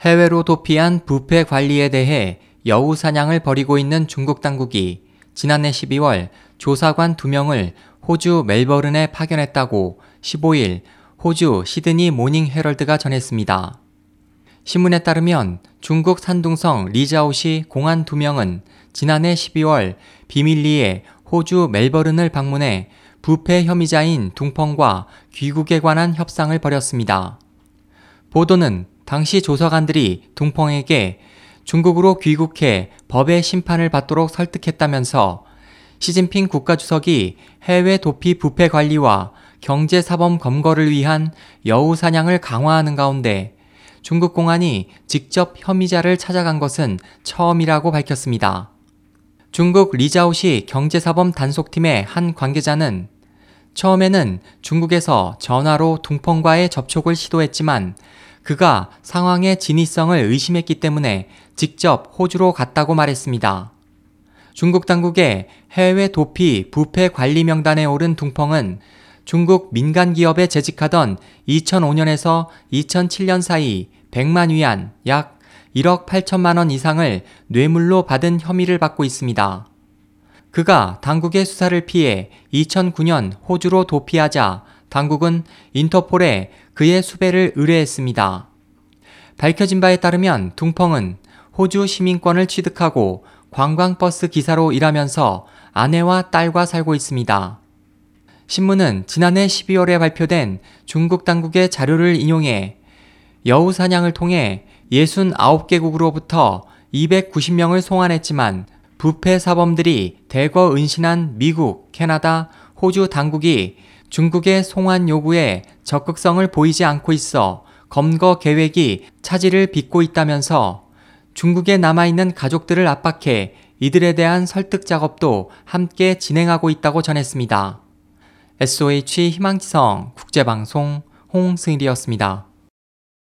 해외로 도피한 부패 관리에 대해 여우 사냥을 벌이고 있는 중국 당국이 지난해 12월 조사관 2명을 호주 멜버른에 파견했다고 15일 호주 시드니 모닝 헤럴드가 전했습니다. 신문에 따르면 중국 산둥성 리자오시 공안 2명은 지난해 12월 비밀리에 호주 멜버른을 방문해 부패 혐의자인 둥펑과 귀국에 관한 협상을 벌였습니다. 보도는 당시 조사관들이 둥펑에게 중국으로 귀국해 법의 심판을 받도록 설득했다면서 시진핑 국가주석이 해외 도피 부패 관리와 경제사범 검거를 위한 여우 사냥을 강화하는 가운데 중국 공안이 직접 혐의자를 찾아간 것은 처음이라고 밝혔습니다. 중국 리자오시 경제사범 단속팀의 한 관계자는 처음에는 중국에서 전화로 둥펑과의 접촉을 시도했지만 그가 상황의 진위성을 의심했기 때문에 직접 호주로 갔다고 말했습니다. 중국 당국의 해외 도피 부패 관리 명단에 오른 둥펑은 중국 민간 기업에 재직하던 2005년에서 2007년 사이 100만 위안 약 1억 8천만 원 이상을 뇌물로 받은 혐의를 받고 있습니다. 그가 당국의 수사를 피해 2009년 호주로 도피하자 당국은 인터폴에 그의 수배를 의뢰했습니다. 밝혀진 바에 따르면 둥펑은 호주 시민권을 취득하고 관광버스 기사로 일하면서 아내와 딸과 살고 있습니다. 신문은 지난해 12월에 발표된 중국 당국의 자료를 인용해 여우 사냥을 통해 69개국으로부터 290명을 송환했지만 부패 사범들이 대거 은신한 미국, 캐나다, 호주 당국이 중국의 송환 요구에 적극성을 보이지 않고 있어 검거 계획이 차질을 빚고 있다면서 중국에 남아있는 가족들을 압박해 이들에 대한 설득 작업도 함께 진행하고 있다고 전했습니다. SOH 희망지성 국제방송 홍승일이었습니다.